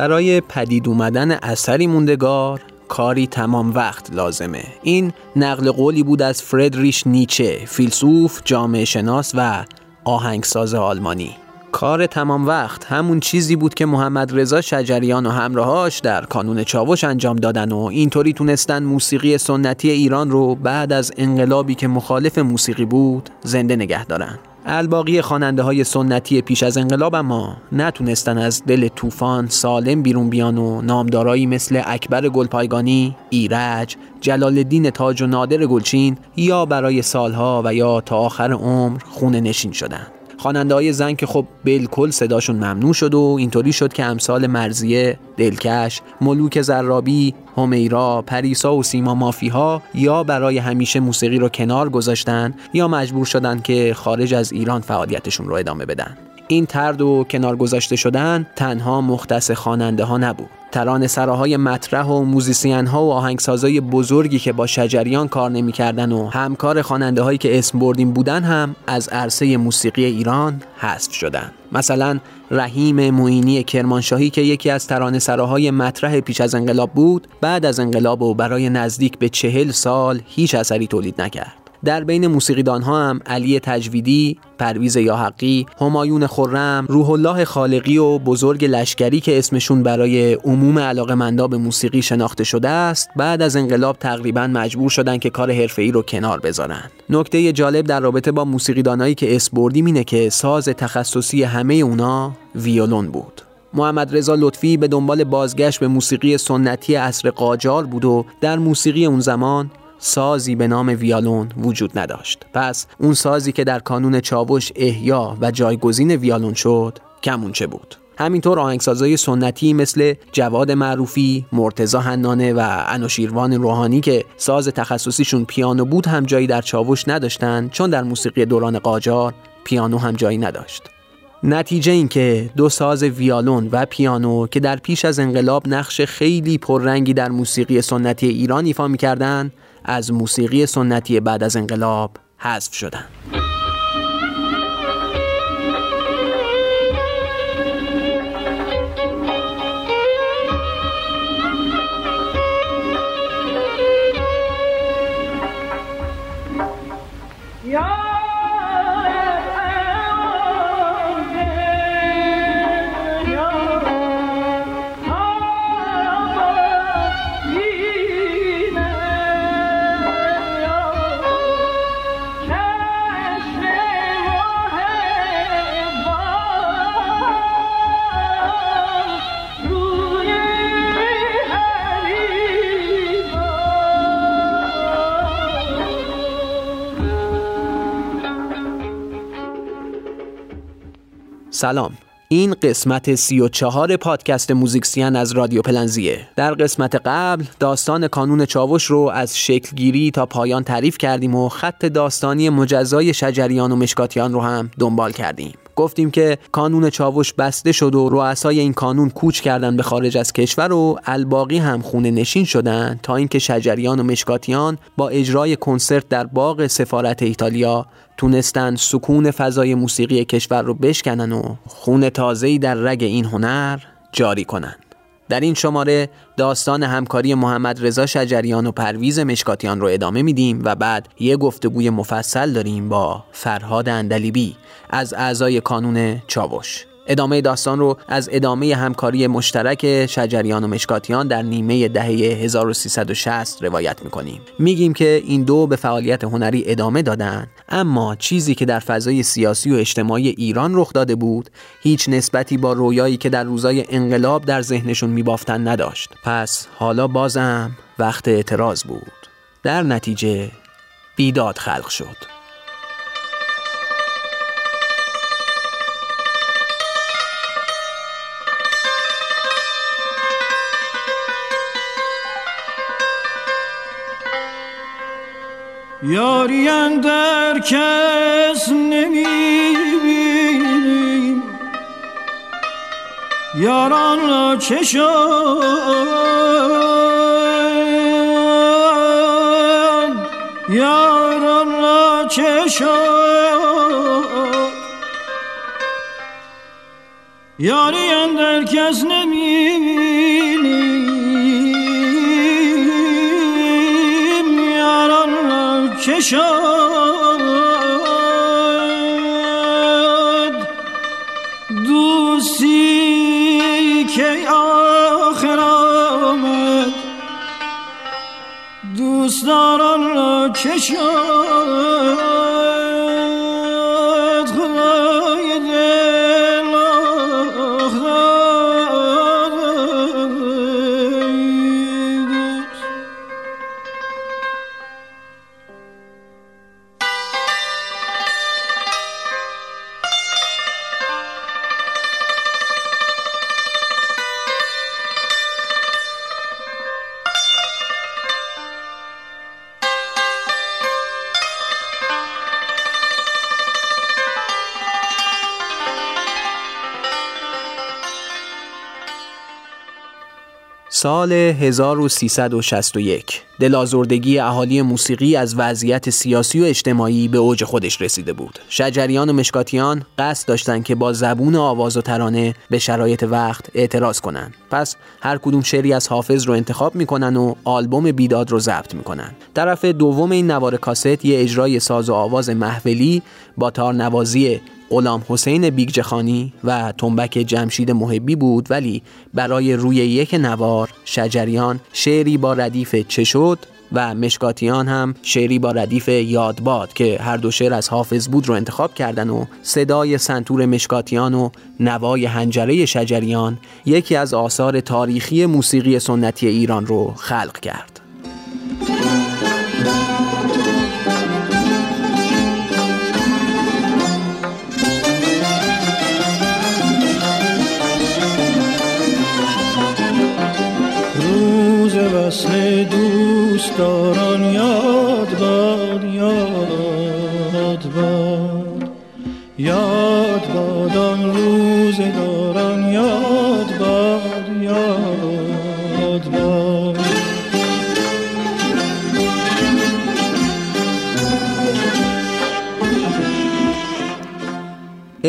برای پدید اومدن اثری موندگار کاری تمام وقت لازمه. این نقل قولی بود از فردریش نیچه فیلسوف جامعه شناس و آهنگساز آلمانی. کار تمام وقت همون چیزی بود که محمد رضا شجریان و همراهاش در کانون چاوش انجام دادن و اینطوری تونستن موسیقی سنتی ایران رو بعد از انقلابی که مخالف موسیقی بود زنده نگه دارن. الباقی خواننده های سنتی پیش از انقلاب اما نتونستن از دل طوفان سالم بیرون بیان و نامدارایی مثل اکبر گلپایگانی، ایرج، جلال الدین تاج و نادر گلچین یا برای سالها و یا تا آخر عمر خونه نشین شدند. خواننده های زن که خب بالکل صداشون ممنوع شد و اینطوری شد که امثال مرزیه، دلکش، ملوک زرابی، همیرا، پریسا و سیما مافی ها یا برای همیشه موسیقی رو کنار گذاشتن یا مجبور شدن که خارج از ایران فعالیتشون رو ادامه بدن. این ترد و کنار گذاشته شدن تنها مختص خواننده ها نبود. تران سراهای مطرح و موزیسین ها و آهنگسازای بزرگی که با شجریان کار نمی‌کردن و همکار خواننده هایی که اسم بردیم بودن هم از عرصه موسیقی ایران حذف شدن. مثلا رحیم معینی کرمانشاهی که یکی از ترانه سراهای مطرح پیش از انقلاب بود بعد از انقلاب و برای نزدیک به چهل سال هیچ اثری تولید نکرد. در بین موسیقیدان ها هم علی تجویدی، پرویز یاحقی، همایون خرم، روح الله خالقی و بزرگ لشکری که اسمشون برای عموم علاقمندا به موسیقی شناخته شده است بعد از انقلاب تقریبا مجبور شدن که کار حرفه‌ای رو کنار بذارن. نکته جالب در رابطه با موسیقیدانایی که اسم بردیم اینه که ساز تخصصی همه اونا ویولون بود. محمد رضا لطفی به دنبال بازگشت به موسیقی سنتی عصر قاجار بود و در موسیقی اون زمان سازی به نام ویالون وجود نداشت پس اون سازی که در کانون چاوش احیا و جایگزین ویالون شد کمونچه بود همینطور آهنگسازای سنتی مثل جواد معروفی، مرتزا هنانه و انوشیروان روحانی که ساز تخصصیشون پیانو بود هم جایی در چاوش نداشتن چون در موسیقی دوران قاجار پیانو هم جایی نداشت. نتیجه این که دو ساز ویالون و پیانو که در پیش از انقلاب نقش خیلی پررنگی در موسیقی سنتی ایران ایفا می‌کردند از موسیقی سنتی بعد از انقلاب حذف شدند. سلام. این قسمت سی و چهار پادکست موزیکسیان از رادیو پلنزیه. در قسمت قبل داستان کانون چاوش رو از شکلگیری تا پایان تعریف کردیم و خط داستانی مجزای شجریان و مشکاتیان رو هم دنبال کردیم. گفتیم که کانون چاوش بسته شد و رؤسای این کانون کوچ کردن به خارج از کشور و الباقی هم خونه نشین شدن تا اینکه شجریان و مشکاتیان با اجرای کنسرت در باغ سفارت ایتالیا تونستن سکون فضای موسیقی کشور رو بشکنن و خون تازه‌ای در رگ این هنر جاری کنن. در این شماره داستان همکاری محمد رضا شجریان و پرویز مشکاتیان رو ادامه میدیم و بعد یه گفتگوی مفصل داریم با فرهاد اندلیبی از اعضای کانون چاوش. ادامه داستان رو از ادامه همکاری مشترک شجریان و مشکاتیان در نیمه دهه 1360 روایت می‌کنیم. میگیم که این دو به فعالیت هنری ادامه دادن اما چیزی که در فضای سیاسی و اجتماعی ایران رخ داده بود هیچ نسبتی با رویایی که در روزای انقلاب در ذهنشون میبافتن نداشت. پس حالا بازم وقت اعتراض بود. در نتیجه بیداد خلق شد. یاری در کس نمی‌بینیم یاران را چه یاران را چه یاری اندر کس نمی‌بینیم کشاد دوستی که آخر آمد دوستداران را کشاد سال 1361 دلازردگی اهالی موسیقی از وضعیت سیاسی و اجتماعی به اوج خودش رسیده بود. شجریان و مشکاتیان قصد داشتند که با زبون آواز و ترانه به شرایط وقت اعتراض کنند. پس هر کدوم شعری از حافظ رو انتخاب می‌کنن و آلبوم بیداد رو ضبط می‌کنن. طرف دوم این نوار کاست یه اجرای ساز و آواز محولی با تارنوازی غلام حسین بیگجخانی و تنبک جمشید محبی بود ولی برای روی یک نوار شجریان شعری با ردیف چه شد و مشکاتیان هم شعری با ردیف یادباد که هر دو شعر از حافظ بود رو انتخاب کردن و صدای سنتور مشکاتیان و نوای هنجره شجریان یکی از آثار تاریخی موسیقی سنتی ایران رو خلق کرد. toro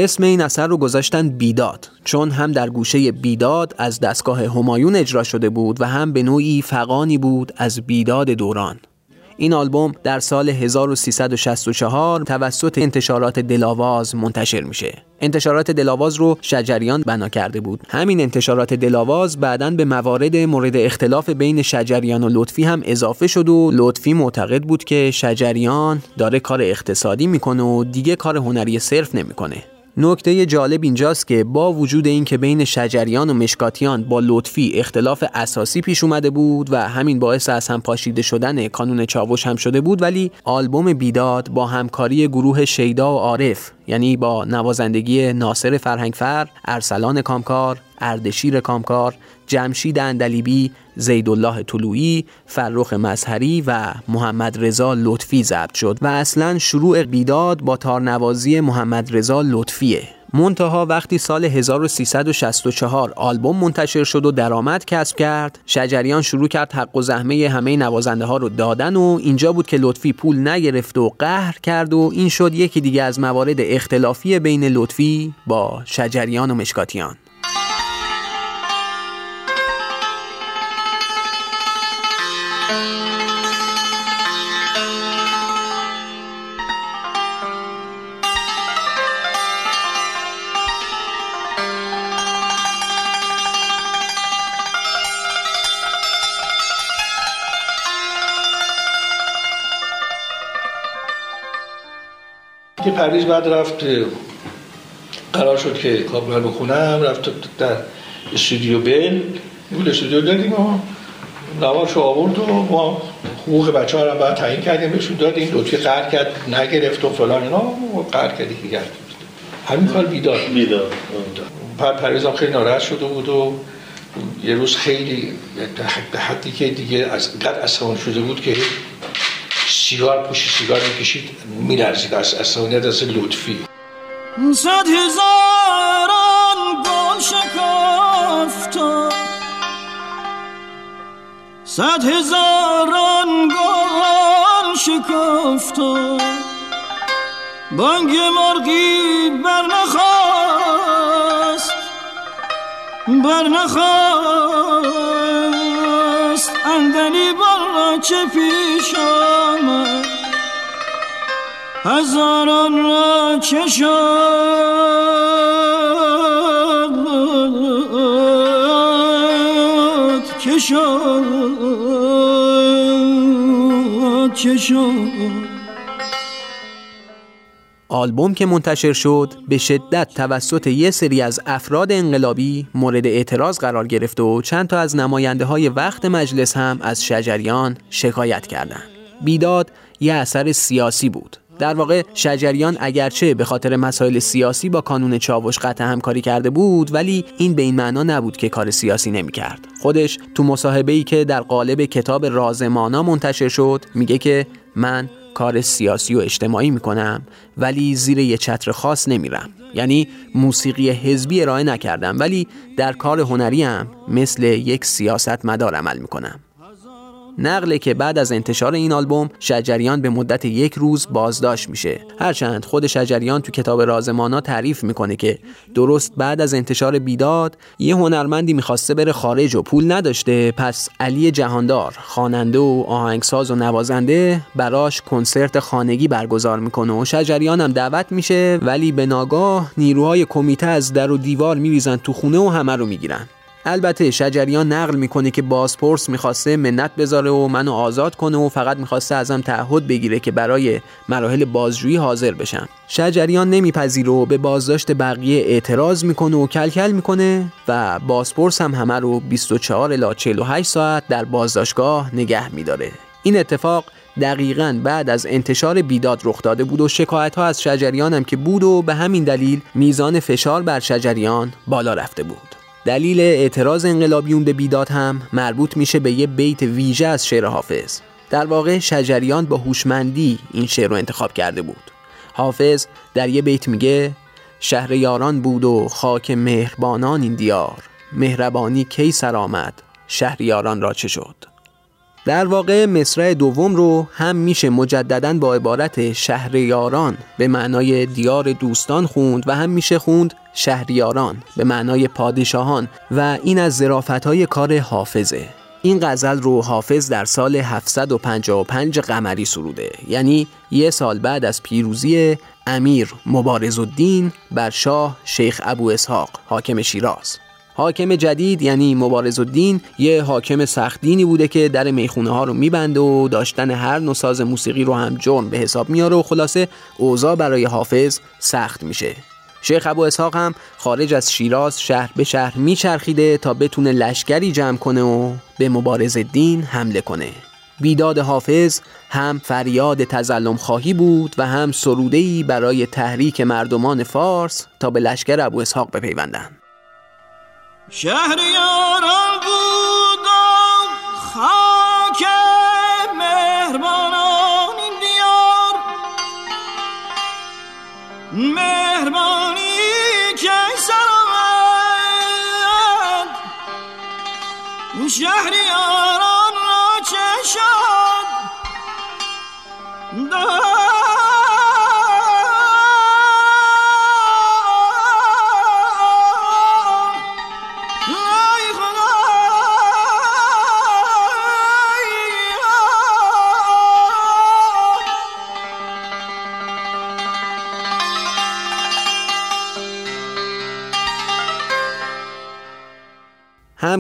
اسم این اثر رو گذاشتن بیداد چون هم در گوشه بیداد از دستگاه همایون اجرا شده بود و هم به نوعی فقانی بود از بیداد دوران این آلبوم در سال 1364 توسط انتشارات دلاواز منتشر میشه. انتشارات دلاواز رو شجریان بنا کرده بود. همین انتشارات دلاواز بعدا به موارد مورد اختلاف بین شجریان و لطفی هم اضافه شد و لطفی معتقد بود که شجریان داره کار اقتصادی می‌کنه و دیگه کار هنری صرف نمی‌کنه. نکته جالب اینجاست که با وجود اینکه بین شجریان و مشکاتیان با لطفی اختلاف اساسی پیش اومده بود و همین باعث از هم پاشیده شدن کانون چاوش هم شده بود ولی آلبوم بیداد با همکاری گروه شیدا و عارف یعنی با نوازندگی ناصر فرهنگفر، ارسلان کامکار، اردشیر کامکار، جمشید اندلیبی، زیدالله طلویی، فرخ مظهری و محمد رضا لطفی ضبط شد و اصلا شروع بیداد با تارنوازی محمد رضا لطفیه. منتها وقتی سال 1364 آلبوم منتشر شد و درآمد کسب کرد شجریان شروع کرد حق و زحمه همه نوازنده ها رو دادن و اینجا بود که لطفی پول نگرفت و قهر کرد و این شد یکی دیگه از موارد اختلافی بین لطفی با شجریان و مشکاتیان. که پریز بعد رفت قرار شد که کابل بخونم رفت در استودیو بن. بود استودیو دادیم و نوارشو آورد و ما حقوق بچه ها رو باید تعیین کردیم بهشون دادیم لطفی قرد کرد نگرفت و فلان اینا و قرد کردی که گرد. همین کار بیدار. بیدار. پر پریز هم خیلی ناراحت شده بود و یه روز خیلی به حدی که دیگه از قد اصلا شده بود که سیگار پوش سیگار می‌کشید میلرزید. از اصلانیت از لطفی. صد هزاران گل شکافتا صد هزاران گل شکافتا بانگ مرغی برنخواست بر نخواست اندلی بر چه پیش آمد. هزاران را چشاد کشاد کشاد آلبوم که منتشر شد به شدت توسط یه سری از افراد انقلابی مورد اعتراض قرار گرفت و چند تا از نماینده های وقت مجلس هم از شجریان شکایت کردند. بیداد یه اثر سیاسی بود. در واقع شجریان اگرچه به خاطر مسائل سیاسی با کانون چاوش قطع همکاری کرده بود ولی این به این معنا نبود که کار سیاسی نمی‌کرد. خودش تو مصاحبه ای که در قالب کتاب رازمانا منتشر شد میگه که من کار سیاسی و اجتماعی می‌کنم ولی زیر یه چتر خاص نمیرم. یعنی موسیقی حزبی ارائه نکردم ولی در کار هنری هم مثل یک سیاست مدار عمل می‌کنم. نقله که بعد از انتشار این آلبوم شجریان به مدت یک روز بازداشت میشه. هرچند خود شجریان تو کتاب رازمانا تعریف می‌کنه که درست بعد از انتشار بیداد یه هنرمندی می‌خواسته بره خارج و پول نداشته. پس علی جهاندار خواننده و آهنگساز و نوازنده براش کنسرت خانگی برگزار می‌کنه و شجریان هم دعوت میشه ولی به ناگاه نیروهای کمیته از در و دیوار میریزن تو خونه و همه رو می‌گیرن. البته شجریان نقل می‌کنه که بازپرس می‌خواسته منت بذاره و منو آزاد کنه و فقط می‌خواسته ازم تعهد بگیره که برای مراحل بازجویی حاضر بشم. شجریان نمیپذیره و به بازداشت بقیه اعتراض می‌کنه و کلکل می‌کنه و بازپرس هم همه رو 24 الی 48 ساعت در بازداشتگاه نگه میداره. این اتفاق دقیقا بعد از انتشار بیداد رخ داده بود و شکایت ها از شجریان هم که بود و به همین دلیل میزان فشار بر شجریان بالا رفته بود. دلیل اعتراض انقلابیون به بیداد هم مربوط میشه به یه بیت ویژه از شعر حافظ. در واقع شجریان با هوشمندی این شعر رو انتخاب کرده بود. حافظ در یه بیت میگه شهر یاران بود و خاک مهربانان این دیار مهربانی کی سر آمد یاران را چه شد؟ در واقع مصرع دوم رو هم میشه مجددا با عبارت شهریاران به معنای دیار دوستان خوند و هم میشه خوند شهریاران به معنای پادشاهان و این از ظرافت های کار حافظه. این غزل رو حافظ در سال 755 قمری سروده یعنی یه سال بعد از پیروزی امیر مبارز الدین بر شاه شیخ ابو اسحاق حاکم شیراز. حاکم جدید یعنی مبارز الدین یه حاکم سختینی بوده که در می‌خونه ها رو میبنده و داشتن هر نوع ساز موسیقی رو هم جرم به حساب میاره و خلاصه اوضاع برای حافظ سخت میشه. شیخ ابو اسحاق هم خارج از شیراز شهر به شهر میچرخیده تا بتونه لشکری جمع کنه و به مبارز الدین حمله کنه. بیداد حافظ هم فریاد تزلم خواهی بود و هم سرودهی برای تحریک مردمان فارس تا به لشکر ابو اسحاق بپیوندند شهر يا رب.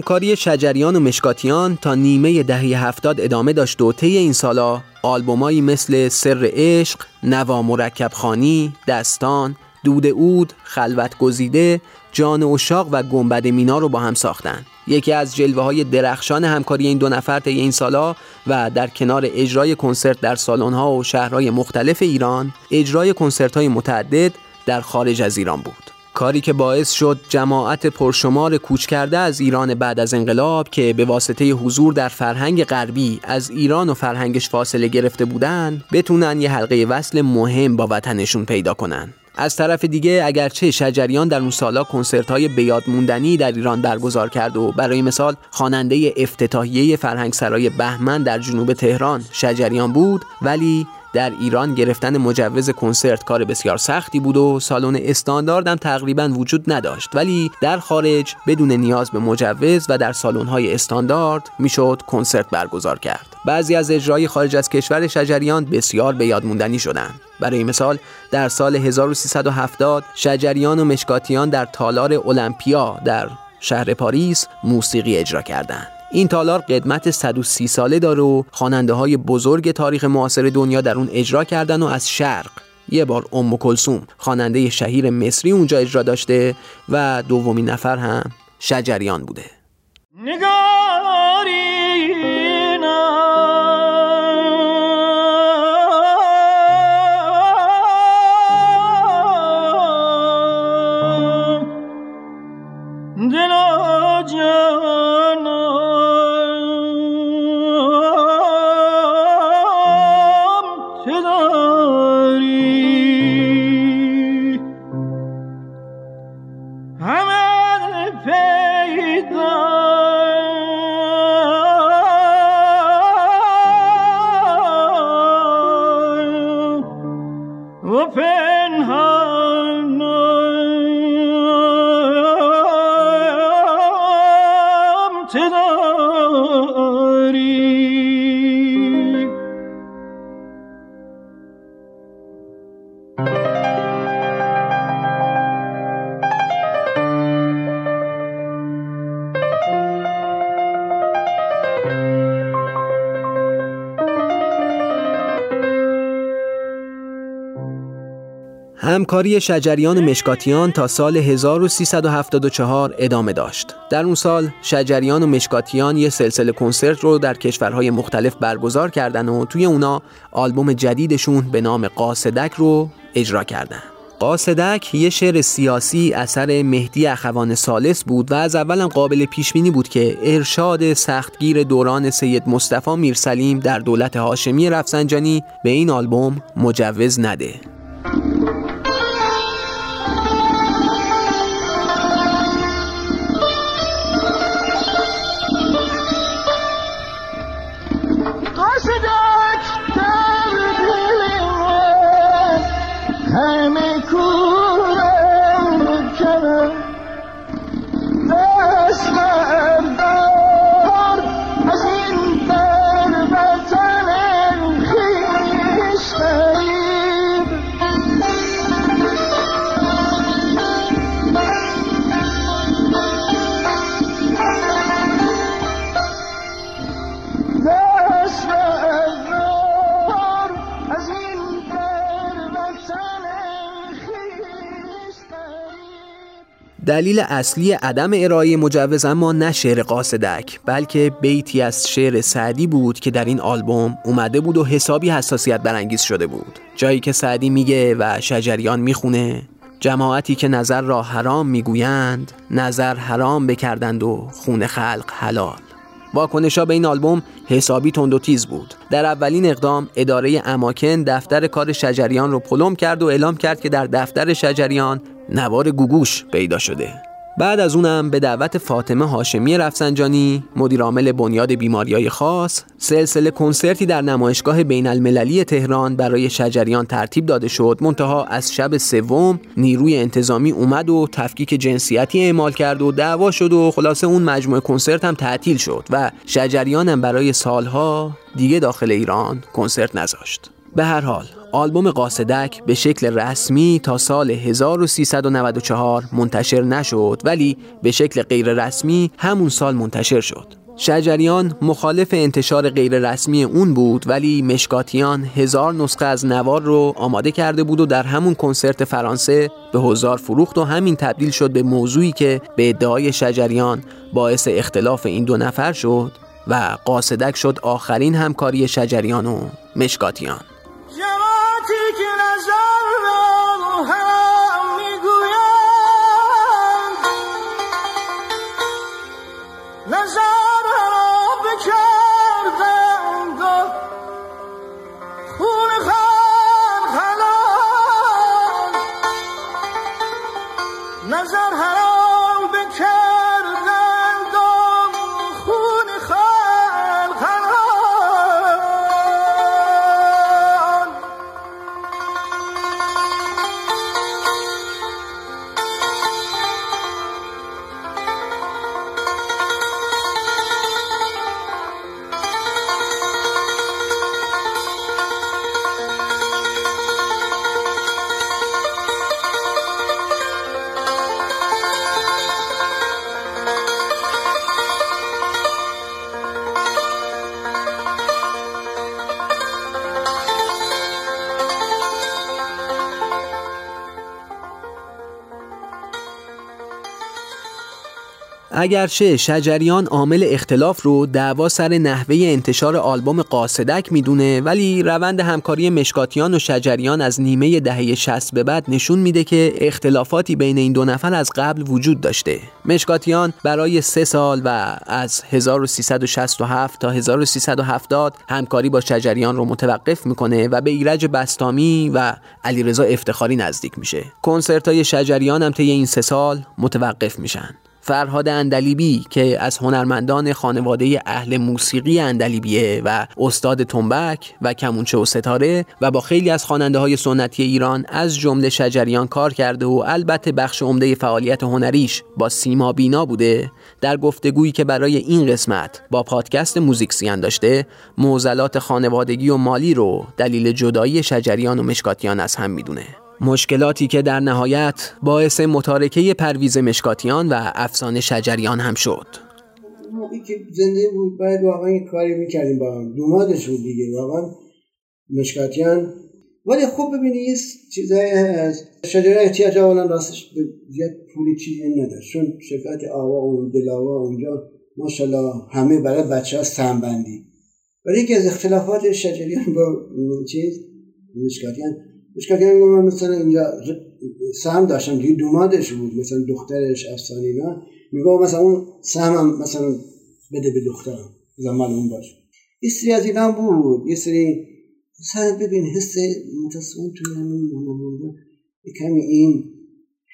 همکاری شجریان و مشکاتیان تا نیمه دهه هفتاد ادامه داشت و طی این سالا آلبومایی مثل سر عشق، نوا مرکب خانی، دستان، دود اود، خلوت گزیده، جان اشاق و گنبد مینا رو با هم ساختن. یکی از جلوه های درخشان همکاری این دو نفر طی این سالا و در کنار اجرای کنسرت در سالن ها و شهرهای مختلف ایران، اجرای کنسرت های متعدد در خارج از ایران بود. کاری که باعث شد جماعت پرشمار کوچ کرده از ایران بعد از انقلاب که به واسطه حضور در فرهنگ غربی از ایران و فرهنگش فاصله گرفته بودند بتونن یه حلقه وصل مهم با وطنشون پیدا کنن. از طرف دیگه اگرچه شجریان در اون سالا کنسرت های بیاد موندنی در ایران برگزار کرد و برای مثال خواننده افتتاحیه فرهنگسرای بهمن در جنوب تهران شجریان بود ولی در ایران گرفتن مجوز کنسرت کار بسیار سختی بود و سالن استاندارد هم تقریبا وجود نداشت. ولی در خارج بدون نیاز به مجوز و در های استاندارد می‌شد کنسرت برگزار کرد. بعضی از اجرای خارج از کشور شجریان بسیار به یاد موندنی شدند. برای مثال در سال 1370 شجریان و مشکاتیان در تالار المپیا در شهر پاریس موسیقی اجرا کردند. این تالار قدمت 130 ساله داره و خواننده های بزرگ تاریخ معاصر دنیا در اون اجرا کردن و از شرق. یه بار ام کلسوم خواننده شهیر مصری اونجا اجرا داشته و دومین نفر هم شجریان بوده. همکاری شجریان و مشکاتیان تا سال 1374 ادامه داشت. در اون سال شجریان و مشکاتیان یه سلسله کنسرت رو در کشورهای مختلف برگزار کردن و توی اونا آلبوم جدیدشون به نام قاصدک رو اجرا کردن. قاصدک یه شعر سیاسی اثر مهدی اخوان سالس بود و از اولم قابل پیش بینی بود که ارشاد سختگیر دوران سید مصطفی میرسلیم در دولت هاشمی رفسنجانی به این آلبوم مجوز نده. دلیل اصلی عدم ارائه مجوز اما نه شعر قاصدک بلکه بیتی از شعر سعدی بود که در این آلبوم اومده بود و حسابی حساسیت برانگیز شده بود. جایی که سعدی میگه و شجریان می‌خونه جماعتی که نظر را حرام می‌گویند نظر حرام بکردند و خون خلق حلال. واکنشا به این آلبوم حسابی تند و تیز بود. در اولین اقدام اداره اماکن دفتر کار شجریان رو پلم کرد و اعلام کرد که در دفتر شجریان نوار گوگوش پیدا شده. بعد از اونم به دعوت فاطمه هاشمی رفسنجانی مدیرعامل بنیاد بیماریای خاص سلسله کنسرتی در نمایشگاه بین المللی تهران برای شجریان ترتیب داده شد منتها از شب سوم نیروی انتظامی اومد و تفکیک جنسیتی اعمال کرد و دعوا شد و خلاصه اون مجموعه کنسرت هم تعطیل شد و شجریان هم برای سالها دیگه داخل ایران کنسرت نذاشت. به هر حال آلبوم قاصدک به شکل رسمی تا سال 1394 منتشر نشد ولی به شکل غیر رسمی همون سال منتشر شد. شجریان مخالف انتشار غیر رسمی اون بود ولی مشکاتیان هزار نسخه از نوار رو آماده کرده بود و در همون کنسرت فرانسه به هزار فروخت و همین تبدیل شد به موضوعی که به ادعای شجریان باعث اختلاف این دو نفر شد و قاصدک شد آخرین همکاری شجریان و مشکاتیان. can I اگرچه شجریان عامل اختلاف رو دعوا سر نحوه انتشار آلبوم قاصدک می‌دونه ولی روند همکاری مشکاتیان و شجریان از نیمه دهه 60 به بعد نشون میده که اختلافاتی بین این دو نفر از قبل وجود داشته. مشکاتیان برای سه سال و از 1367 تا 1370 همکاری با شجریان رو متوقف می‌کنه و به ایرج بستامی و علیرضا افتخاری نزدیک میشه. کنسرت های شجریان هم طی این سه سال متوقف میشن. فرهاد اندلیبی که از هنرمندان خانواده اهل موسیقی اندلیبیه و استاد تنبک و کمونچه و ستاره و با خیلی از خواننده های سنتی ایران از جمله شجریان کار کرده و البته بخش عمده فعالیت هنریش با سیما بینا بوده در گفتگویی که برای این قسمت با پادکست موزیکسیان داشته موزلات خانوادگی و مالی رو دلیل جدایی شجریان و مشکاتیان از هم می‌دونه. مشکلاتی که در نهایت باعث متارکه پرویز مشکاتیان و افسانه شجریان هم شد. موقعی که زنده بود باید واقعا کاری می‌کردیم با هم. دومادش بود دیگه واقعا مشکاتیان. ولی خوب ببینی یه چیزایی هست شجریان احتیاج اولا راستش به زیاد پولی چیزی نداشت. چون شرکت آوا و دلاوا اونجا ماشاءالله همه برای بچه ها سنبندی ولی یکی از اختلافات شجریان با چیز؟ مشکاتیان مشکل من مثلا اینجا سهم داشتم دیگه دومادش بود مثلا دخترش افسانی اینا. میگو مثلا اون سهم مثلا بده به دخترم زمان اون باشه. یه سری از اینا بود. یه سری مثلا ببین حس متصمیم توی همین مهمونده کمی این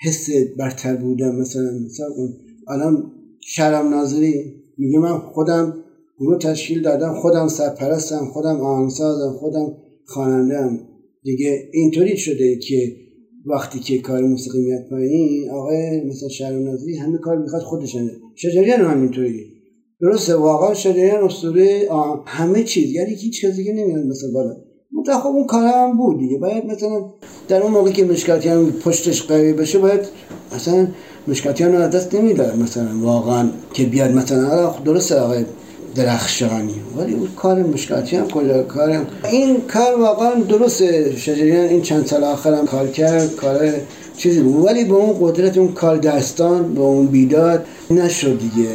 حس برتر بودم مثلا مثلا اون الان شرم ناظری. میگه من خودم گروه تشکیل دادم خودم سرپرستم خودم آهنگسازم خودم خوانندم دیگه اینطوری شده که وقتی که کار موسیقی میاد پایین آقای مثلا شهرام نازی همه کار می‌خواد خودشونه شجریان هم اینطوری درسته واقعا شجریان اسطوره همه چیز. یعنی هیچ کسی دیگه نمیاد مثلا بالا. منتها خب اون کار هم بود دیگه. باید مثلا در اون موقع که مشکاتیان پشتش قوی بشه باید مثلا مشکاتیان رو دست نمی‌داد مثلا واقعا که بیاد مثلا. درسته آقای درخشانی. ولی اون کار مشکاتی هم کجا؟ کارم این کار واقعا درست شجریان این چند سال آخرم کار کرد کار چیزی بود. ولی به اون قدرت اون کار دستان به اون بیداد نشد دیگه.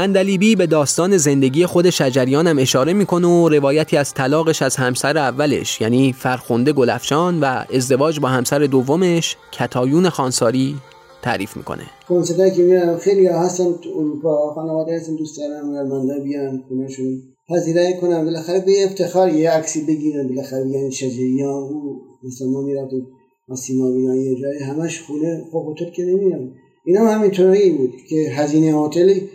اندلیبی به داستان زندگی خود شجریان هم اشاره می‌کنه و روایتی از طلاقش از همسر اولش یعنی فرخنده گلفشان و ازدواج با همسر دومش کتایون خانساری تعریف می‌کنه. کنسرتایی که میرم خیلی هستن اروپا خانواده هستن دوست دارن هنرمندا بیان خونهشون. پذیرایی کنم بالاخره به افتخار یه عکسی بگیرن بالاخره یعنی شجریان او مثلا ما می‌رفتیم سیما یه جای همش خونه خب که نمیرم اینا هم همینطوری بود که هزینه هتلی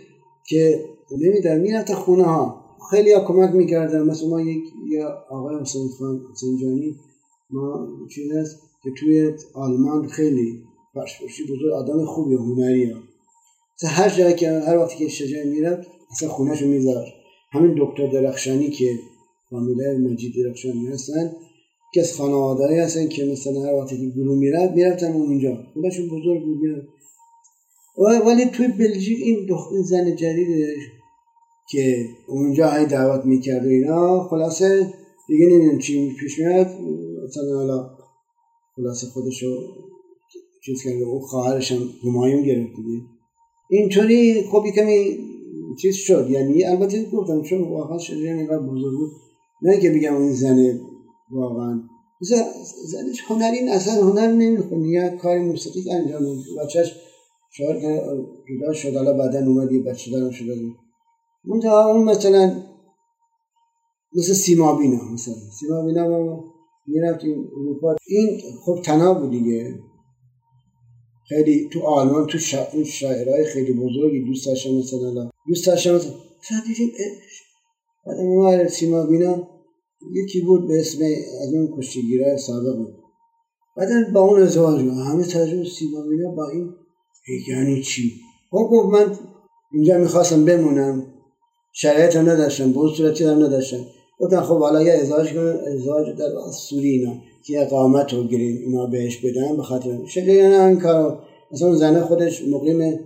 که نمیدن می‌رفت خونه ها خیلی ها کمک می‌کردن. مثلا ما یک آقای حسین خان سنجانی ما چیز هست که توی آلمان خیلی فرشپرشی بزرگ آدم خوبی هنری ها. مثلا هر جایی که هر وقتی که شجاع می‌رفت اصلا خونهشو میذار همین دکتر درخشانی که فامیله مجید درخشانی هستن که از خانواده هستن که مثلا هر وقتی که گروه می‌رفت می‌رفتن اونجا. خونهشون بزرگ بود ولی توی بلژیک این دختر زن جدید که اونجا های دعوت می‌کرد و اینا خلاصه دیگه نمی‌دونم چی پیش میاد. مثلا حالا خلاصه خودشو چیز کرده او خواهرش هم همایون گرفت دیگه. اینطوری خب کمی چیز شد. یعنی البته گفتم چون واقعا شجریان اینقدر بزرگ بود. نه که بگم این زن واقعا. زنش هنری اصلا هنر نمی‌خونه یا کار موسیقی انجام بچهش شاید جدا شد حالا بعدا اومد یه بچه دارم شده منتها اون مثلا مثل سیما بینا مثلا سیما بینا ما می‌رفتیم اروپا. این خب تنها بود دیگه. خیلی تو آلمان تو شا... شاعرهای خیلی بزرگی دوست داشتم مثلا دوست داشتم مثلا دیدیم بعد ما سیما بینا یکی بود به اسم از اون کشتیگیرای سابق بود. بعدا با اون ازدواج همه ترجمه سیما بینا با این یعنی چی؟ خب گفت من اینجا می‌خواستم بمونم. شرایط هم نداشتم بود صورتی هم نداشتم. گفتم خب حالا یه ازدواج کنم ازدواج در سوری اینا. که اقامت رو گرین اینا بهش بدم به خاطر شده این کارو. مثلا زنه خودش مقیم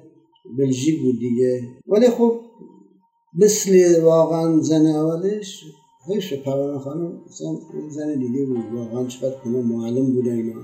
بلژیک بود دیگه. ولی خب مثل واقعا زن اولش حیف پروانه خانم. مثلا زن دیگه بود واقعا چقدر کنه معلم بوده اینا.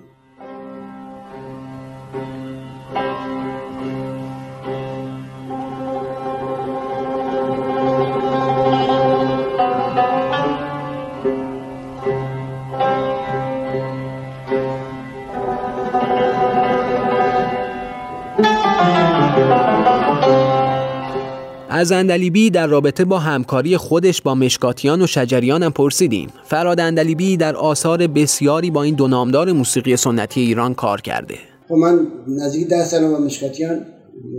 از اندلیبی در رابطه با همکاری خودش با مشکاتیان و شجریان هم پرسیدیم. فراد اندلیبی در آثار بسیاری با این دو نامدار موسیقی سنتی ایران کار کرده. خب من نزدیک ده سال با مشکاتیان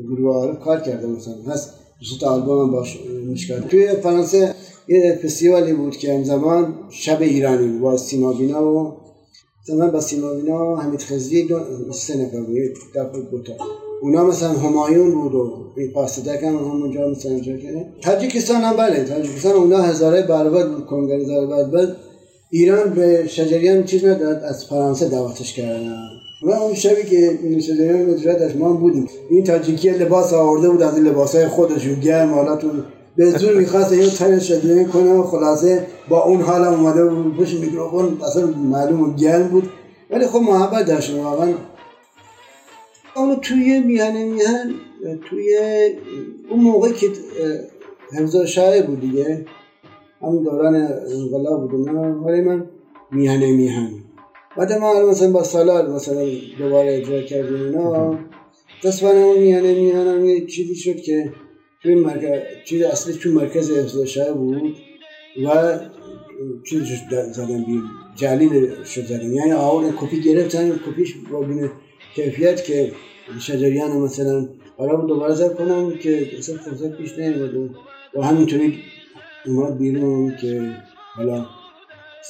گروه کار کردم مثلا هست دوست آلبوم با مشکات توی فرانسه یه فستیوالی بود که زمان شب ایرانی با سیما بینا و زمان با سیما بینا و حمید دو سه نفر بود اونا مثلا همایون بود و این پاسدک هم همونجا مثلا که تاجیکستان هم بله تاجیکستان اونا هزاره برابر بود کنگره برابر ایران به شجریان چیز نداد از فرانسه دعوتش کردن. و اون شبی که شجریان اجرا داشت ما بودیم. این تاجیکی لباس آورده بود از این لباسای خودش و گرم حالتون به زور می‌خواست یه تن شجریان کنه و خلاصه با اون حال اومده بود پشت میکروفون اصلا معلوم گرم بود. ولی خب محبت داشت واقعا اونو توی میهن میهن توی اون موقع که حفظ شایع بود دیگه همون دوران انقلاب بود ولی من میهن میهن. بعد ما مثلا با سالار مثلا دوباره اجرا کردیم اینا. تصفانه اون میهن میهن هم یه چیزی شد که توی مرکز چیز اصلی توی مرکز حفظ شایع بود و چیز زدن بیر جلیل شد زدن. یعنی آور کپی گرفتن کپیش با بین کیفیت که شجریان مثلا بود دوباره ضبط کنم که اصلا فرصت پیش نیومد. و همینطوری اومد بیرون که حالا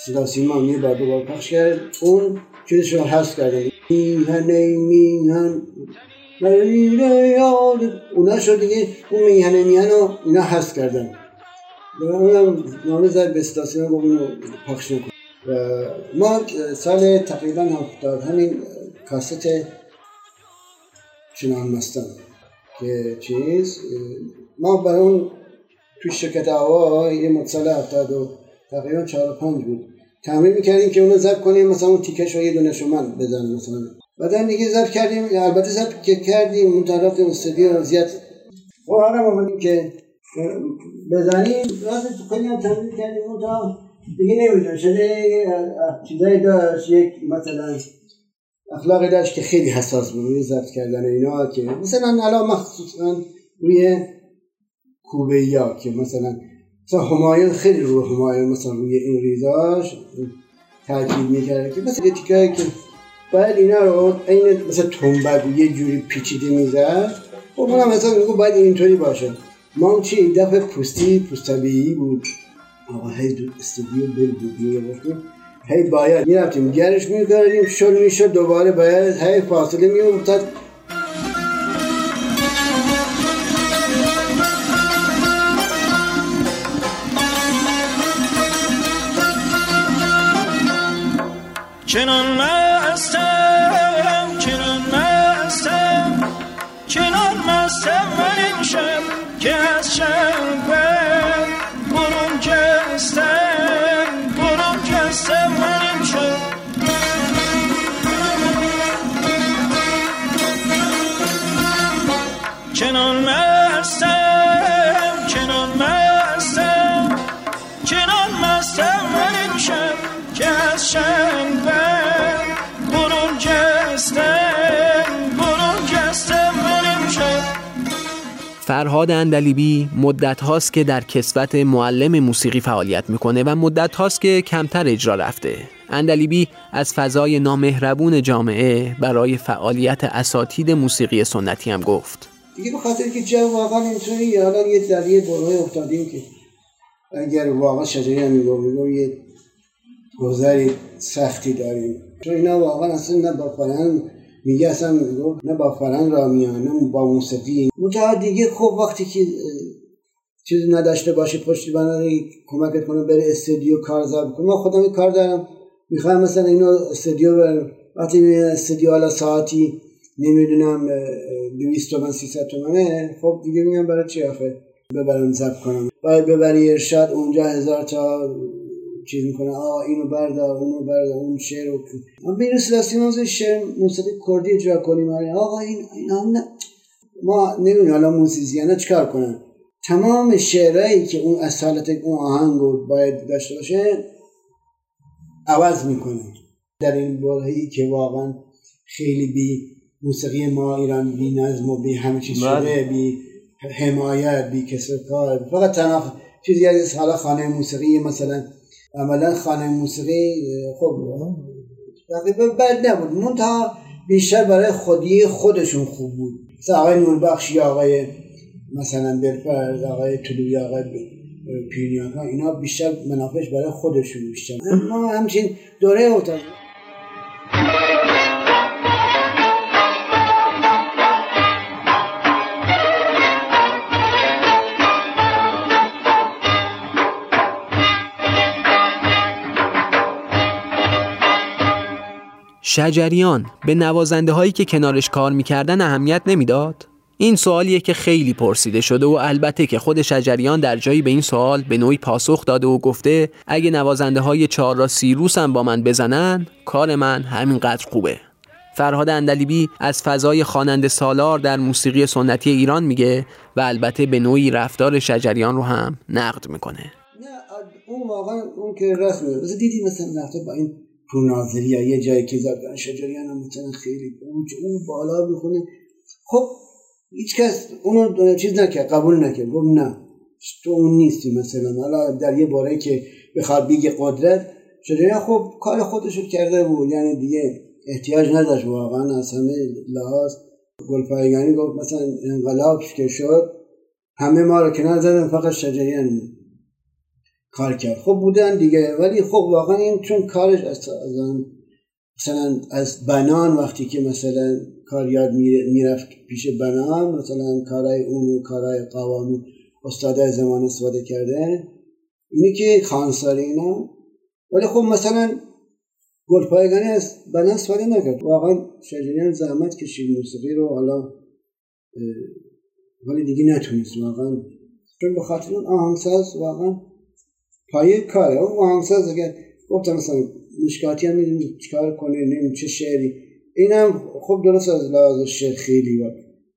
صدا سیما هم یه بار دوباره پخش کرد. اون چیزش رو حذف کردن میهن میهن. اونا شد دیگه. اون میهن میهن رو اینا حذف کردن. و اونم نامه زد به استاسیون با اونو پخش نکن. ما سال تقریبا هفتاد همین کاست چنان مستم که چیز ما برای اون توی شرکت هوا یه متصل هفتاد و تقریبا چهار پنج بود. تمرین می‌کردیم که اونو ضبط کنیم مثلا اون تیکش رو یه دونه شمن بزنیم مثلا. بعدا دیگه ضبط کردیم البته ضبط که کردیم اون طرف استودیو زیاد. خب حالا اومدیم که بزنیم. راست خیلی هم تمرین کردیم اون تا دیگه نمی‌دونم شده چیزایی داشت یک مثلا اخلاقی داشت که خیلی حساس بود. روی ضبط کردن اینا که مثلا الان مخصوصا روی کوبه یا که مثلا مثلا همایون خیلی روی همایون مثلا روی این ریزاش تاکید می‌کرده که مثلا تیکایی که باید اینا رو این مثلا تنبک یه جوری پیچیده می‌زد خب منم مثلا میگو باید اینطوری باشه. ما چی دفعه پوستی پوست بود. آقا هی استودیو بل میگه هی باید می‌رفتیم گرش می‌کردیم شل می‌شد دوباره باید هی فاصله میافتاد. چنان مستم فرهاد اندلیبی مدت هاست که در کسوت معلم موسیقی فعالیت می‌کنه و مدت هاست که کمتر اجرا رفته. اندلیبی از فضای نامهربون جامعه برای فعالیت اساتید موسیقی سنتی هم گفت. دیگه به خاطر که جو واقعا اینطوری الان یه در یه برای افتادیم که اگر واقعا شجری هم میگو یه گذری سختی داریم چون اینا واقعا اصلا نه با میگه اصلا نه با فرهنگ را میان نه با موسیقی. منتها دیگه خب وقتی که اه، چیزی نداشته باشی پشتی بنایی کمکت کنه بره استودیو کار ضبط کنه من خودم این کار دارم. می‌خوام مثلا اینو استودیو برم. وقتی استودیو حالا ساعتی نمی‌دونم دویست تومن سیصد تومنه خب دیگه میگم برای چی آخه؟ ببرم ضبط کنم. باید ببری ارشاد اونجا هزار تا چیز می‌کنه آه اینو بردار اونو بردار اون شعر رو. ما بین سلاسی شعر موسیقی کردی اجرا کنیم. آقا این این نه. ما نمی‌دونم حالا موسیقی چیکار کنن. تمام شعرهایی که اون اصالت اون آهنگ رو باید داشته باشه عوض می‌کنه. در این برهی که واقعا خیلی بی موسیقی ما ایران بی نظم و بی همه چیز شده. بی حمایت بی کسر کار فقط تنها چیزی از حالا خانه موسیقی مثلا عملا خانه موسیقی خب بد نبود. منتها بیشتر برای خودی خودشون خوب بود. مثل آقای نوربخش یا آقای مثلا دلفرز آقای طلوی آقای پیرنیان اینا بیشتر منافش برای خودشون بیشتر. ما همچین دوره اتاق شجریان به نوازنده هایی که کنارش کار می‌کردن اهمیت نمی‌داد؟ این سوالیه که خیلی پرسیده شده و البته که خود شجریان در جایی به این سوال به نوعی پاسخ داده و گفته اگه نوازنده های چهار را سیروس هم با من بزنن کار من همینقدر خوبه. فرهاد اندلیبی از فضای خواننده سالار در موسیقی سنتی ایران میگه و البته به نوعی رفتار شجریان رو هم نقد می‌کنه. نه اون واقعا اون که رسمه دیدی مثلا رفته با این پرناظری یا یه جایی که زدن شجریان هم مثلا خیلی اون بالا می‌خونه. خب هیچ کس اونو چیز نکرد قبول نکرد. گفت نه تو اون نیستی مثلا. حالا در یه باره که بخواد بیگه قدرت شجریان خب کار خودشو کرده بود. یعنی دیگه احتیاج نداشت واقعا. از همه لحاظ گلپایگانی گفت مثلا انقلاب که شد همه ما رو کنار زدن فقط شجریان کار کرد. خب بودن دیگه ولی خب واقعا این چون کارش از مثلا از بنان وقتی که مثلا کار یاد می‌رفت پیش بنان مثلا کارهای اون کارهای قوامی استاده زمان استفاده کرده. اینی که خانساری اینا. ولی خب مثلا گلپایگانی از بنان استفاده نکرد. واقعا شجریان زحمت کشید موسیقی رو. حالا ولی دیگه نتونست واقعا. چون به خاطر اون آهنگساز واقعا پایه کاره. اون آهنگساز اگر گفتم مثلا مشکاتی هم می‌دونی چیکار کنه نمیم چه شعری. اینم خب درست از لحاظ شعر خیلی با.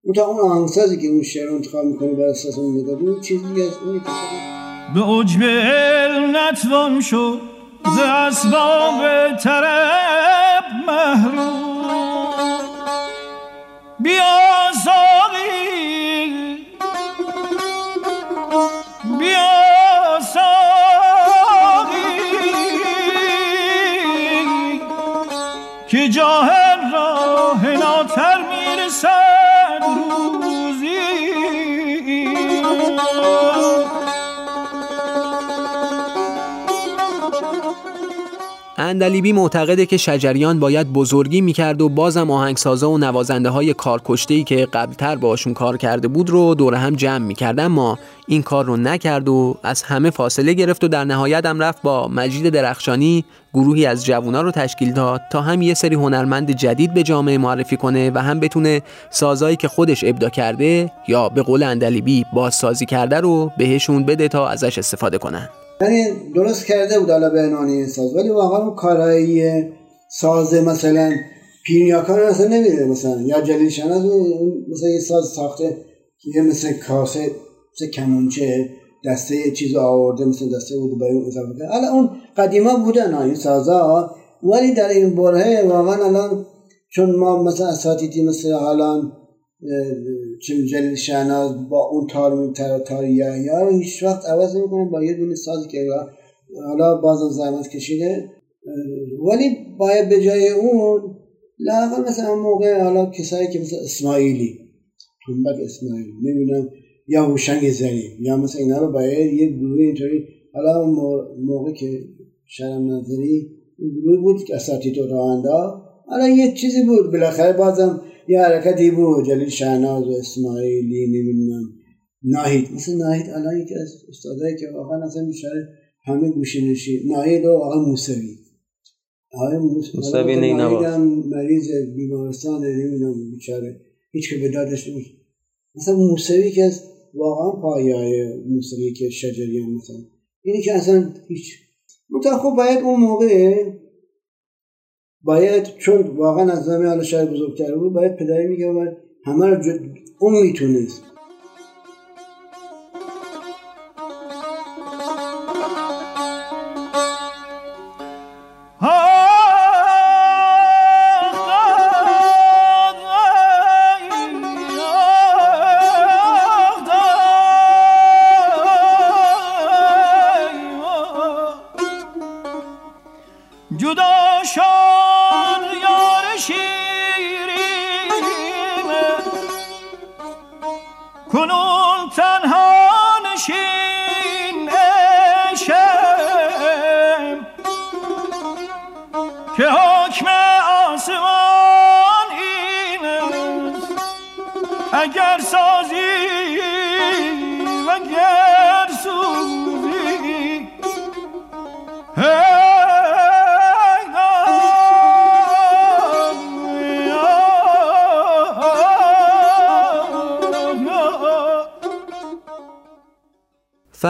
اون تا اون آهنگسازی که اون شعر انتخاب می‌کنه بر اساس اون می‌داد اون چیزی از اونی که به عجب علم نتوان شد ز اسباب طرب محروم. اندلیبی معتقده که شجریان باید بزرگی می‌کرد و بازم آهنگسازا و نوازنده های کارکشته که قبلتر باشون کار کرده بود رو دور هم جمع می‌کرد. اما این کار رو نکرد و از همه فاصله گرفت و در نهایت هم رفت با مجید درخشانی گروهی از جوونا رو تشکیل داد تا هم یه سری هنرمند جدید به جامعه معرفی کنه و هم بتونه سازایی که خودش ابدا کرده یا به قول اندلیبی بازسازی کرده رو بهشون بده تا ازش استفاده کنن. یعنی درست کرده بود حالا به عنوان ساز ولی واقعا اون کارایی ساز مثلا پینیاکان اصلا نمیده مثلا یا جلیل شناز مثلا یه ساز ساخته یه مثل کاسه مثل کمونچه دسته چیز آورده مثل دسته بود به اون اضافه کرده حالا اون قدیما بودن این سازا ولی در این بره واقعا الان چون ما مثلا اساتیدی مثل حالا چه جلیل شهناز با اون تار تار تار یا رو هیچ وقت عوض نمی‌کنه با یه دونه سازی که حالا بازم زحمت کشیده. ولی باید به جای اون لاقل مثلا موقع حالا کسایی که مثل اسماعیلی تنبک اسماعیلی نمی‌دونم یا هوشنگ زنی یا مثلا اینا رو باید یه گروه اینطوری حالا موقع که شرم نظری گروه بود که اساتید و راندا حالا یه چیزی بود بالاخره بازم یه حرکتی بود جلیل شهناز و اسماعیلی نمی‌دونم. ناهید. مثل ناهید الان یکی از استادایی که واقعا اصلا بیشتر همه گوشه نشید ناهید و آقا موسوی. آره موسوی نینوا مریض بیمارستان نمی‌دونم بیچاره. هیچ که به دادش نمیشه مثلا موسوی که از واقعا پایه موسیقی که شجریان مثلا. اینی که اصلا هیچ منتها خب باید اون موقع باید چون واقعا از زمین حالا شهر بزرگتر بود باید پدری میگه همه رو اون می‌تونست.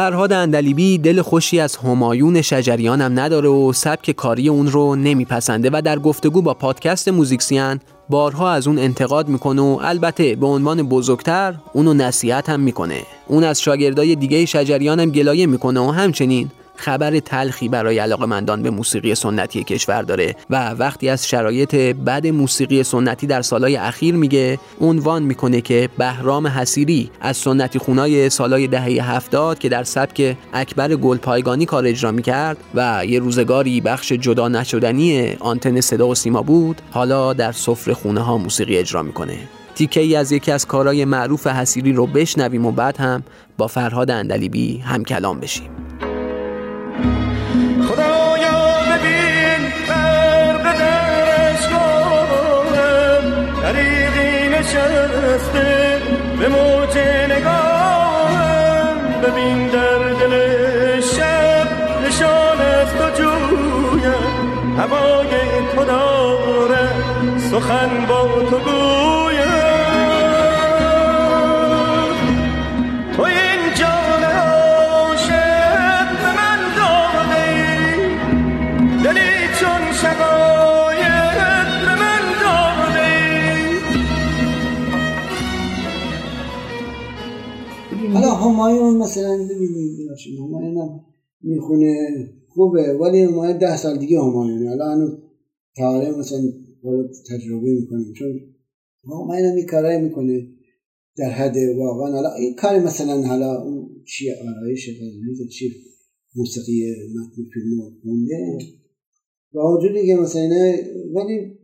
فرهاد اندلیبی دل خوشی از همایون شجریان هم نداره و سبک کاری اون رو نمیپسنده و در گفتگو با پادکست موزیکسیان بارها از اون انتقاد می‌کنه و البته به عنوان بزرگتر اونو نصیحت هم می‌کنه. اون از شاگردای دیگه شجریان هم گلایه می‌کنه و همچنین خبر تلخی برای علاقمندان به موسیقی سنتی کشور داره و وقتی از شرایط بد موسیقی سنتی در سالهای اخیر میگه عنوان می‌کنه که بهرام حسیری از سنتی خونای سالهای دهه هفتاد که در سبک اکبر گلپایگانی کار اجرا می‌کرد و یه روزگاری بخش جدا نشدنی آنتن صدا و سیما بود حالا در سفره خونه ها موسیقی اجرا می‌کنه. تیکه ای از یکی از کارهای معروف حسیری رو بشنویم و بعد هم با فرهاد اندلیبی هم کلام بشیم. نشسته به همایون مثلا ببینید همایون هم می‌خونه خوبه. ولی همایون ده سال دیگه همایونه حالا هنو تاره مثلا تجربه می‌کنیم چون همایون هم این کارهای می‌کنه در حد واقعا. حالا این کار مثلا حالا اون چی آرایش تجلیز چی موسیقی متن فیلم خونده. با وجودی که مثلا ولی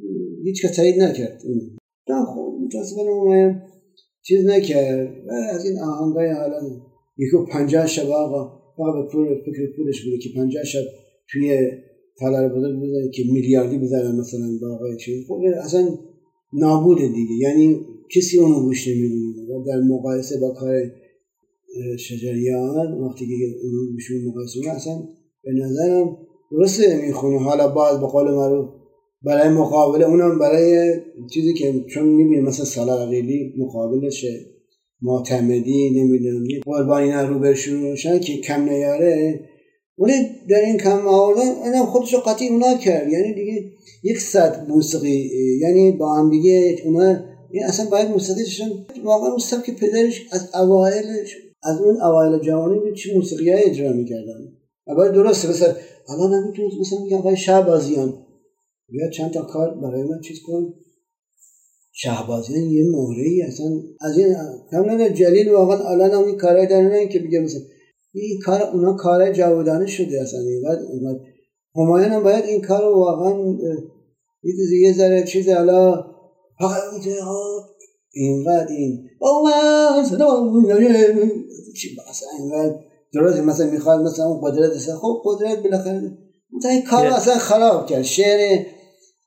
هیچ که تایید نکرد. خب متاسفانه همایون چیز نکرد از این آهنگای حالا یکو پنجاه شب آقا فقط به پول فکر پولش بوده که پنجاه شب توی تالار بزرگ بزنه که میلیاردی بزنن مثلا با آقای چیز. خب اصلا نابوده دیگه. یعنی کسی اونو گوش نمی‌دونه و در مقایسه با کار شجریان وقتی که اونو گوشون مقایسه اصلا به نظرم درسته می‌خونه حالا باز به قول معروف برای مقابله اونم برای چیزی که چون می‌بینی مثلا سالا عقیلی مقابلشه معتمدی نمی‌دونم قربانی رو برشون که کم نیاره ولی در این کم آوردن اینم خودش رو قطعی اونا کرد. یعنی دیگه یک صد موسیقی یعنی با هم دیگه اونا این اصلا باید موسیقیشون واقعا اون که پدرش از اوائلش از اون اوایل جوانی چه موسیقی های اجرا می‌کردن. اول درسته مثلا الان نمی‌تونید مثلا میگم آقای شعبازیان بیا چند تا کار برای من چیز کن. شهبازیان یه مهره ای اصلا از این کاملا جلیل واقعا الان هم این کارهای دارن که بگه مثلا این کار اونا کار جاودانه شده اصلا اینقدر اینقدر همایان هم باید این کار رو واقعا یه ذره چیز حالا اینقدر این چی مثلا اینقدر درست مثلا می‌خواد مثلا اون قدرت خب قدرت بالاخره مثلا این کار اصلا خراب کرد شعر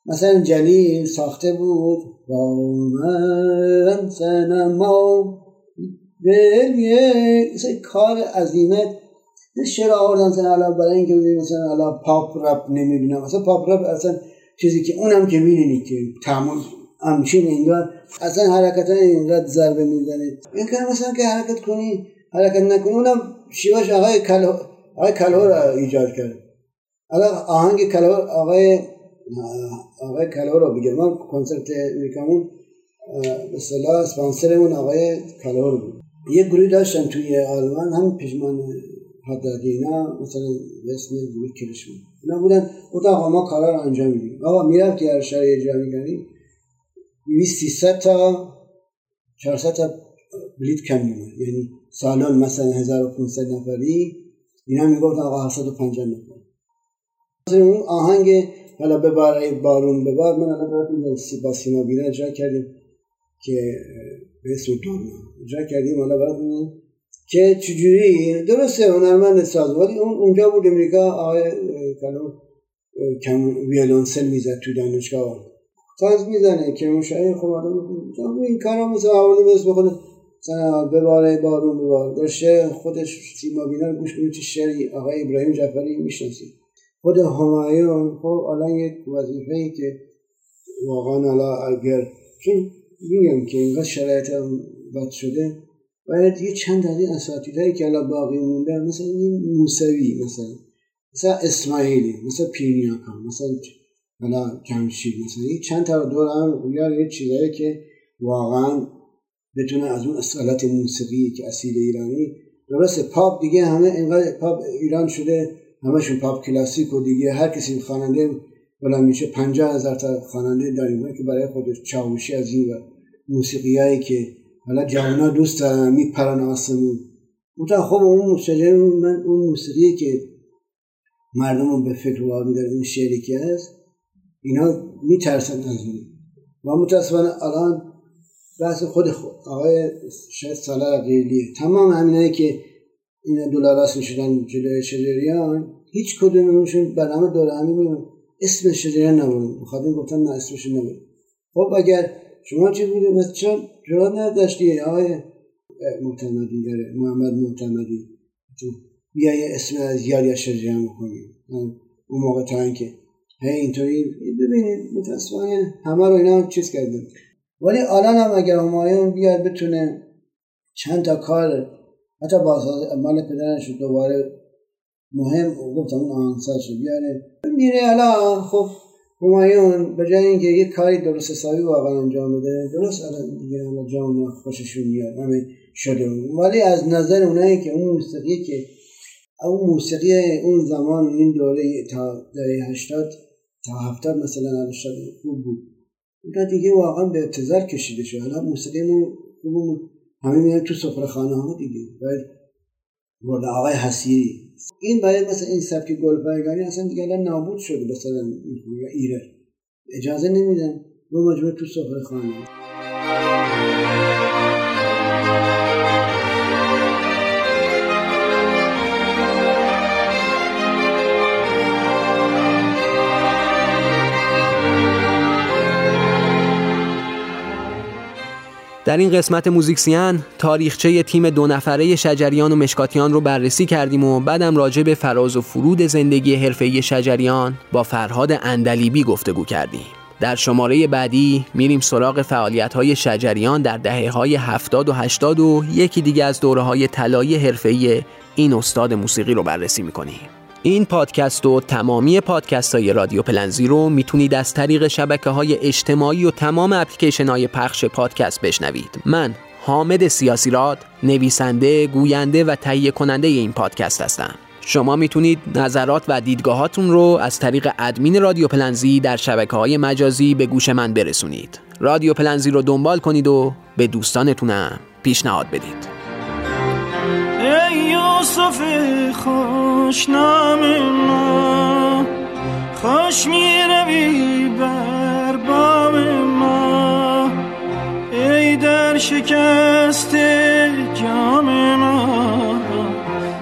مثلا جلیل ساخته بود. با من سنما مثلا کار عظیمت. شعر آوردن مثلا الان برای اینکه ببینید مثلا الان پاپ رپ نمی‌دونم مثلا پاپ رپ اصلا چیزی که اونم که می‌دونید که تعامل همچین انگار اصلا حرکت اینقدر ضربه می‌زنه. این که مثلا که حرکت کنی حرکت نکنی اونم شیواش آقای کلو آقای ایجاد کرد. الان آهنگ کلو آقای آقای کلو رو بگم ما کنسرت میکمون به صلاح اسپانسرمون آقای کلو بود. یه گروه داشتن توی آلمان هم پشمان حدادی اینا مثلا اسم گروه کلشون. اینا بودن اتاق ما کارا رو انجام میدیم. آقا می‌رفتی هر شهر اجرا می‌کنی 300 تا 400 تا بلیت کم میمون یعنی سالان مثلا 1500 نفری اینا می‌گفت آقا 750 نفر. اون آهنگ حالا به بارای بارون به بار من الان با سیما بینا اجرا کردیم که به اسم دورنا اجرا کردیم. حالا براتون که چجوری درسته هنرمند ساز ولی اون اونجا بود امریکا آقای کلو کم ویولونسل می‌زد تو دانشگاه. ساز می‌زنه که مشاهی خب آدم این کارا مثل آورده مثل بخونه مثلا بباره بارون ببار داشته خودش سیما بینا رو گوش کنید چه شعری آقای ابراهیم جعفری می‌شناسید. خود همایون خب الان یک وظیفه ای که واقعا الان اگر چون میگم که اینقدر شرایط بد شده باید یه چند از این اساتیدهایی که الان باقی مونده مثلا این موسوی مثلا مثلا اسماعیلی مثلا پیرنیاکا مثلا حالا جمشید مثلا یه چند تا دور هم یه چیزایی که واقعا بتونه از اون اصالت موسیقی که اصیل ایرانی درست پاپ دیگه همه اینقدر پاپ ایران شده. همشون پاپ کلاسیک و دیگه هر کسی خواننده بلند میشه پنجاه هزار تا خواننده داریم که برای خودش چاوشی از این و موسیقی هایی که حالا جوانا دوست دارن میپرن آسمون. اون خب اون موسیقی من اون موسیقی که مردم به فکر واقعی داره اون شعری که هست اینا میترسن از اون. و متاسفانه الان بحث خود خود آقای شاید سالار قیلیه. تمام همینایی که این دلار راست می‌شدن جلوی شجریان هیچ کدومشون برنامه دوره همی اسم شجریان نبود. مخاطب گفتن نه اسمش نبود. خب اگر شما چی بودید مثل چون جواب نداشتی؟ آقای معتمدی داره محمد معتمدی بیا یه اسم از یاد یا شجریان بکنیم اون موقع تا اینکه هی اینطوری ببینید متاسفانه همه رو اینا چیز کردیم ولی الان هم اگر همایون بیاد بتونه چند تا کار حتی با مال پدرش دوباره مهم گفتم اون آهنگساز بیاره. میره الان خب همایون به جای اینکه یه کاری درست حسابی واقعا انجام بده درست الان دیگه الان جامعه خوششون میاد همه شده. ولی از نظر اونایی که اون موسیقی که اون موسیقی اون زمان این دوره تا دهه هشتاد تا هفتاد مثلا هشتاد خوب بود. اون دیگه واقعا به ابتذال کشیده شد. حالا موسیقیمون همه میاد تو سفره خانه ها دیگه باید برده آقای حسیری. این باید مثلا این سبک گلپایگانی اصلا دیگه الان نابود شده مثلا ایره اجازه نمیدن به مجبور تو سفره خانه در این قسمت موزیکسیان تاریخچه تیم دو نفره شجریان و مشکاتیان رو بررسی کردیم و بعدم راجع به فراز و فرود زندگی حرفه‌ای شجریان با فرهاد اندلیبی گفتگو کردیم. در شماره بعدی میریم سراغ فعالیت های شجریان در دهه های 70 و 80 و یکی دیگه از دوره های طلایی حرفه‌ای این استاد موسیقی رو بررسی می‌کنیم. این پادکست و تمامی پادکست های رادیو پلنزی رو می‌تونید از طریق شبکه های اجتماعی و تمام اپلیکیشن های پخش پادکست بشنوید. من حامد سیاسی راد نویسنده، گوینده و تهیه کننده این پادکست هستم. شما می‌تونید نظرات و دیدگاهاتون رو از طریق ادمین رادیو پلنزی در شبکه های مجازی به گوش من برسونید. رادیو پلنزی رو دنبال کنید و به دوستانتونم پیشنهاد بدید. یوسف خوشنام ما. خوش می روی بر بام ما. ای در شکست جام ما.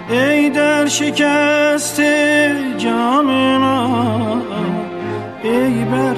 ای در شکست جام ما. ای بر